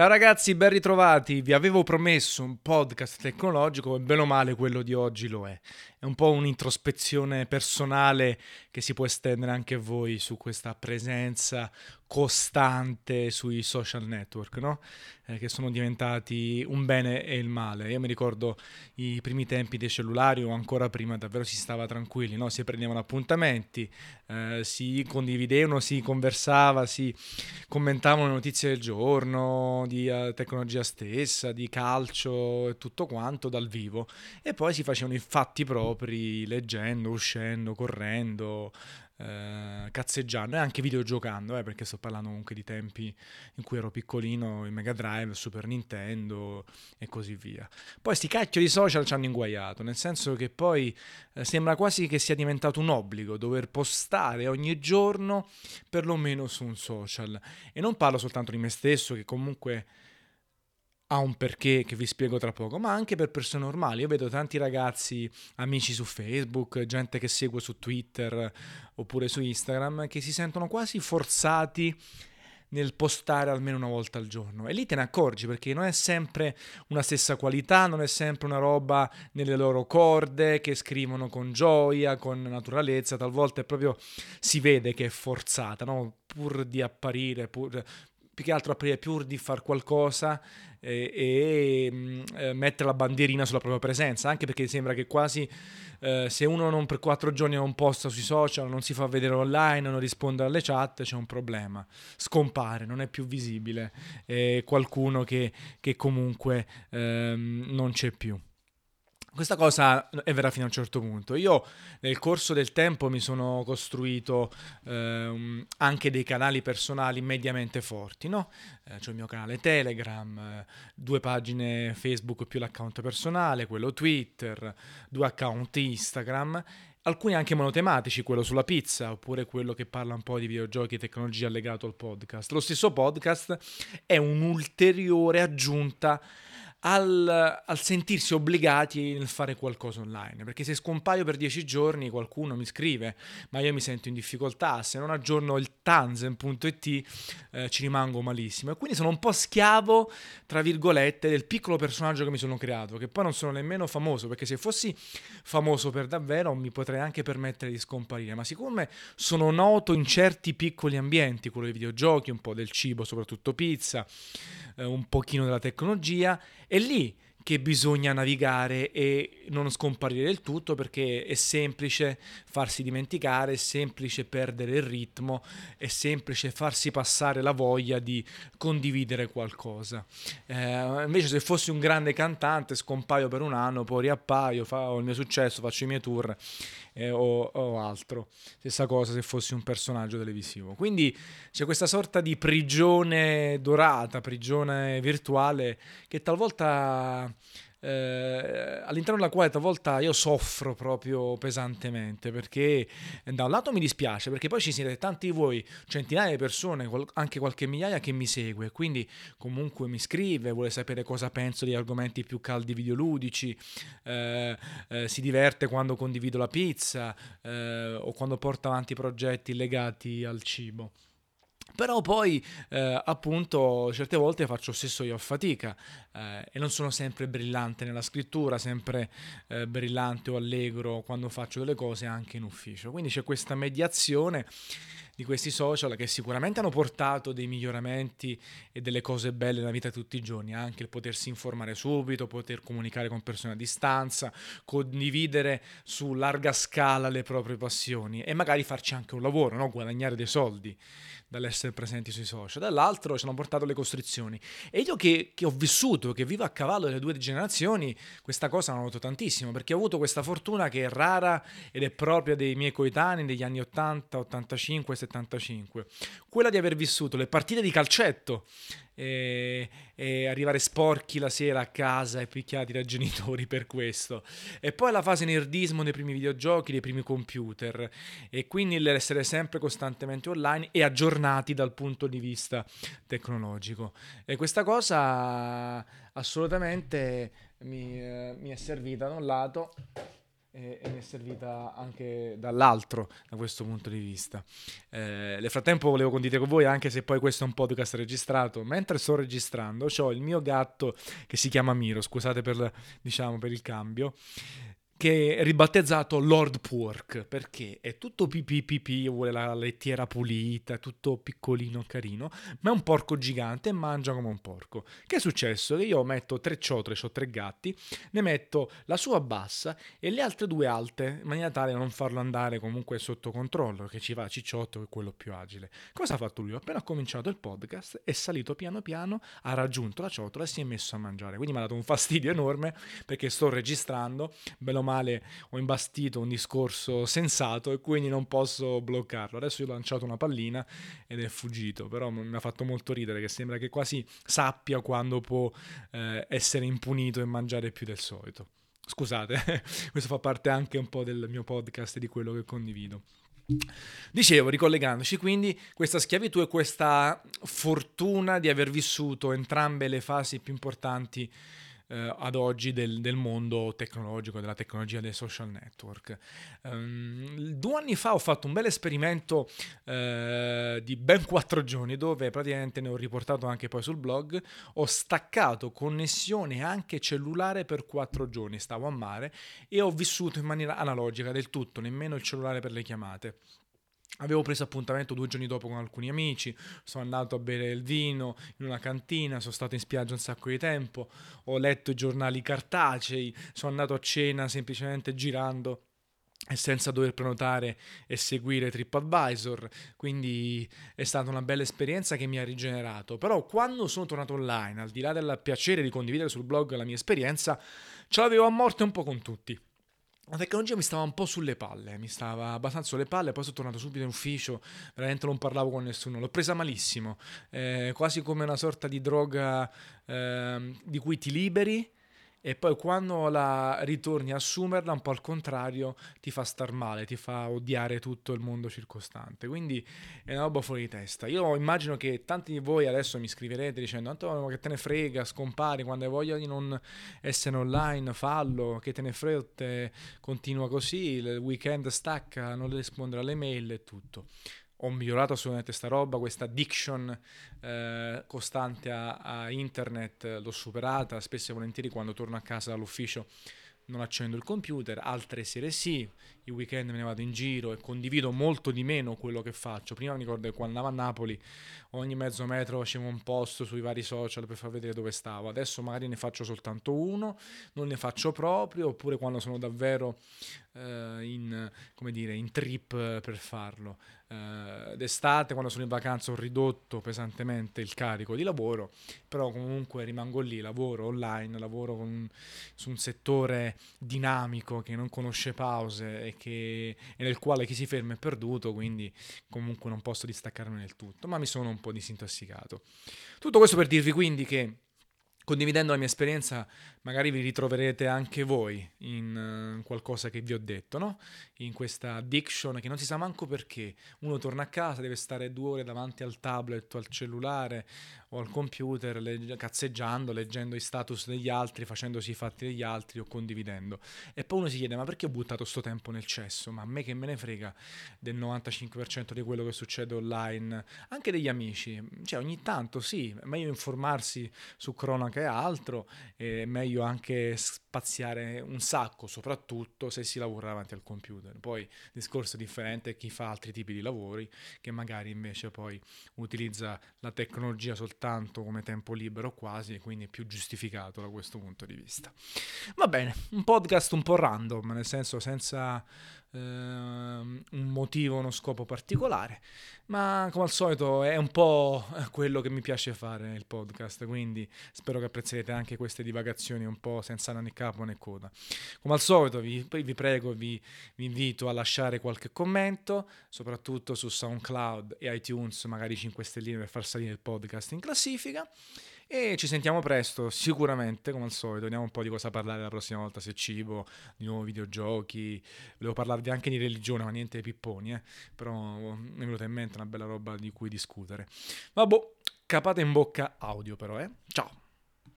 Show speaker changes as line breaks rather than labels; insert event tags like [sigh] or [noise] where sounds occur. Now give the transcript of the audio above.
Ciao ragazzi, ben ritrovati. Vi avevo promesso un podcast tecnologico e bene o male quello di oggi lo è. È un po' un'introspezione personale che si può estendere anche a voi su questa presenza costante sui social network, no? eh, che sono diventati un bene e il male. Io mi ricordo i primi tempi dei cellulari o ancora prima davvero si stava tranquilli, no? si prendevano appuntamenti, eh, si condividevano, si conversava, si commentavano le notizie del giorno, di uh, tecnologia stessa, di calcio e tutto quanto dal vivo e poi si facevano i fatti propri leggendo, uscendo, correndo, eh, cazzeggiando e anche videogiocando, eh, perché sto parlando comunque di tempi in cui ero piccolino, il Mega Drive, Super Nintendo e così via. Poi sti cacchio di social ci hanno inguaiato, nel senso che poi eh, sembra quasi che sia diventato un obbligo dover postare ogni giorno perlomeno su un social. E non parlo soltanto di me stesso, che comunque ha un perché che vi spiego tra poco, ma anche per persone normali. Io vedo tanti ragazzi, amici su Facebook, gente che segue su Twitter oppure su Instagram, che si sentono quasi forzati nel postare almeno una volta al giorno. E lì te ne accorgi perché non è sempre una stessa qualità, non è sempre una roba nelle loro corde che scrivono con gioia, con naturalezza, talvolta è proprio si vede che è forzata, no? pur di apparire, pur, più che altro aprire pur di fare qualcosa e, e mm, eh, mettere la bandierina sulla propria presenza, anche perché sembra che quasi eh, se uno non per quattro giorni non posta sui social, non si fa vedere online, non risponde alle chat, c'è un problema. Scompare, non è più visibile, è qualcuno che, che comunque ehm, non c'è più. Questa cosa è vera fino a un certo punto. Io nel corso del tempo mi sono costruito eh, anche dei canali personali mediamente forti, no? Eh, c'è il mio canale Telegram, eh, due pagine Facebook più l'account personale, quello Twitter, due account Instagram alcuni anche monotematici, quello sulla pizza, oppure quello che parla un po' di videogiochi e tecnologia legato al podcast. Lo stesso podcast è un'ulteriore aggiunta al, al, sentirsi obbligati nel fare qualcosa online. Perché se scompaio per dieci giorni qualcuno mi scrive, ma io mi sento in difficoltà, se non aggiorno il tanzen.it eh, ci rimango malissimo. E quindi sono un po' schiavo, tra virgolette, del piccolo personaggio che mi sono creato, che poi non sono nemmeno famoso, perché se fossi famoso per davvero mi potrei anche permettere di scomparire. Ma siccome sono noto in certi piccoli ambienti, quello dei videogiochi, un po' del cibo, soprattutto pizza, eh, un pochino della tecnologia, è lì che bisogna navigare e non scomparire del tutto perché è semplice farsi dimenticare, è semplice perdere il ritmo, è semplice farsi passare la voglia di condividere qualcosa. Eh, invece se fossi un grande cantante scompaio per un anno, poi riappaio, ho il mio successo, faccio i miei tour eh, o, o, altro. Stessa cosa se fossi un personaggio televisivo. Quindi c'è questa sorta di prigione dorata, prigione virtuale che talvolta eh, all'interno della quale talvolta io soffro proprio pesantemente perché da un lato mi dispiace perché poi ci siete tanti di voi, centinaia di persone, anche qualche migliaia che mi segue, quindi comunque mi scrive, vuole sapere cosa penso degli argomenti più caldi videoludici, eh, eh, si diverte quando condivido la pizza eh, o quando porto avanti progetti legati al cibo. Però poi eh, appunto certe volte faccio stesso io a fatica eh, e non sono sempre brillante nella scrittura, sempre eh, brillante o allegro quando faccio delle cose anche in ufficio. Quindi c'è questa mediazione di questi social che sicuramente hanno portato dei miglioramenti e delle cose belle nella vita di tutti i giorni, anche il potersi informare subito, poter comunicare con persone a distanza, condividere su larga scala le proprie passioni e magari farci anche un lavoro, no? guadagnare dei soldi dall'essere presenti sui social, dall'altro ci hanno portato le costrizioni. E io che, che, ho vissuto, che vivo a cavallo delle due generazioni, questa cosa l'ho noto tantissimo, perché ho avuto questa fortuna che è rara ed è propria dei miei coetanei degli anni 80, 85, 75, quella di aver vissuto le partite di calcetto e, e, arrivare sporchi la sera a casa e picchiati dai [laughs] genitori per questo. E poi la fase nerdismo dei primi videogiochi, dei primi computer e quindi l'essere sempre costantemente online e aggiornati dal punto di vista tecnologico. E questa cosa assolutamente mi, eh, mi è servita da un lato e, mi è servita anche dall'altro da questo punto di vista. Eh, nel frattempo volevo condividere con voi, anche se poi questo è un podcast registrato, mentre sto registrando ho il mio gatto che si chiama Miro, scusate per, diciamo, per il cambio, che è ribattezzato Lord Pork perché è tutto pipì, vuole la lettiera pulita, tutto piccolino carino, ma è un porco gigante e mangia come un porco. Che è successo? Che io metto tre ciotole, ho tre gatti, ne metto la sua bassa e le altre due alte, in maniera tale da non farlo andare comunque sotto controllo, che ci va cicciotto che è quello più agile. Cosa ha fatto lui? Appena ho cominciato il podcast è salito piano piano, ha raggiunto la ciotola e si è messo a mangiare. Quindi mi ha dato un fastidio enorme perché sto registrando, bello male ho imbastito un discorso sensato e quindi non posso bloccarlo. Adesso io ho lanciato una pallina ed è fuggito, però mi ha fatto molto ridere che sembra che quasi sappia quando può eh, essere impunito e mangiare più del solito. Scusate, [laughs] questo fa parte anche un po' del mio podcast e di quello che condivido. Dicevo, ricollegandoci, quindi questa schiavitù e questa fortuna di aver vissuto entrambe le fasi più importanti eh, ad oggi del, del, mondo tecnologico, della tecnologia dei social network. Um, due anni fa ho fatto un bel esperimento uh, di ben quattro giorni dove praticamente ne ho riportato anche poi sul blog, ho staccato connessione anche cellulare per quattro giorni, stavo a mare e ho vissuto in maniera analogica del tutto, nemmeno il cellulare per le chiamate. Avevo preso appuntamento due giorni dopo con alcuni amici, sono andato a bere il vino in una cantina, sono stato in spiaggia un sacco di tempo, ho letto i giornali cartacei, sono andato a cena semplicemente girando e senza dover prenotare e seguire TripAdvisor, quindi è stata una bella esperienza che mi ha rigenerato. Però quando sono tornato online, al di là del piacere di condividere sul blog la mia esperienza, ce l'avevo a morte un po' con tutti la tecnologia mi stava un po' sulle palle, mi stava abbastanza sulle palle, poi sono tornato subito in ufficio, veramente non parlavo con nessuno, l'ho presa malissimo, eh, quasi come una sorta di droga eh, di cui ti liberi e poi quando la ritorni a assumerla, un po' al contrario, ti fa star male, ti fa odiare tutto il mondo circostante. Quindi è una roba fuori di testa. Io immagino che tanti di voi adesso mi scriverete dicendo: Antonio, che te ne frega, scompari quando hai voglia di non essere online, fallo, che te ne frega, te continua così, il weekend stacca, non rispondere alle mail e tutto ho migliorato assolutamente sta roba, questa addiction eh, costante a, a, internet l'ho superata, spesso e volentieri quando torno a casa dall'ufficio non accendo il computer, altre sere sì, i weekend me ne vado in giro e condivido molto di meno quello che faccio. Prima mi ricordo che quando andavo a Napoli ogni mezzo metro facevo un post sui vari social per far vedere dove stavo, adesso magari ne faccio soltanto uno, non ne faccio proprio, oppure quando sono davvero eh, in, dire, in trip per farlo eh, d'estate quando sono in vacanza ho ridotto pesantemente il carico di lavoro, però comunque rimango lì, lavoro online, lavoro con, su un settore dinamico che non conosce pause e, che, e nel quale chi si ferma è perduto, quindi comunque non posso distaccarmi del tutto, ma mi sono un po' disintossicato. Tutto questo per dirvi quindi che condividendo la mia esperienza magari vi ritroverete anche voi in uh, qualcosa che vi ho detto, no? In questa addiction che non si sa manco perché. Uno torna a casa, deve stare due ore davanti al tablet o al cellulare o al computer, legge, cazzeggiando, leggendo i status degli altri, facendosi i fatti degli altri o condividendo. E poi uno si chiede, ma perché ho buttato sto tempo nel cesso? Ma a me che me ne frega del 95% di quello che succede online, anche degli amici. Cioè, ogni tanto sì, è meglio informarsi su cronaca e altro, è meglio anche spaziare un sacco, soprattutto se si lavora davanti al computer. Poi discorso è differente chi fa altri tipi di lavori, che magari invece poi utilizza la tecnologia soltanto come tempo libero quasi, quindi è più giustificato da questo punto di vista. Va bene, un podcast un po' random, nel senso senza eh, un motivo, uno scopo particolare, ma come al solito è un po' quello che mi piace fare il podcast, quindi spero che apprezzerete anche queste divagazioni un po' senza né capo né coda. Come al solito vi, vi prego, vi, vi invito a lasciare qualche commento, soprattutto su SoundCloud e iTunes, magari 5 stelline per far salire il podcast in classifica. E ci sentiamo presto, sicuramente, come al solito. Vediamo un po' di cosa parlare la prossima volta, se cibo, di nuovi videogiochi. Volevo parlarvi anche di religione, ma niente pipponi, eh. Però mi è venuta in mente una bella roba di cui discutere. Vabbè, capate in bocca audio però, eh. Ciao!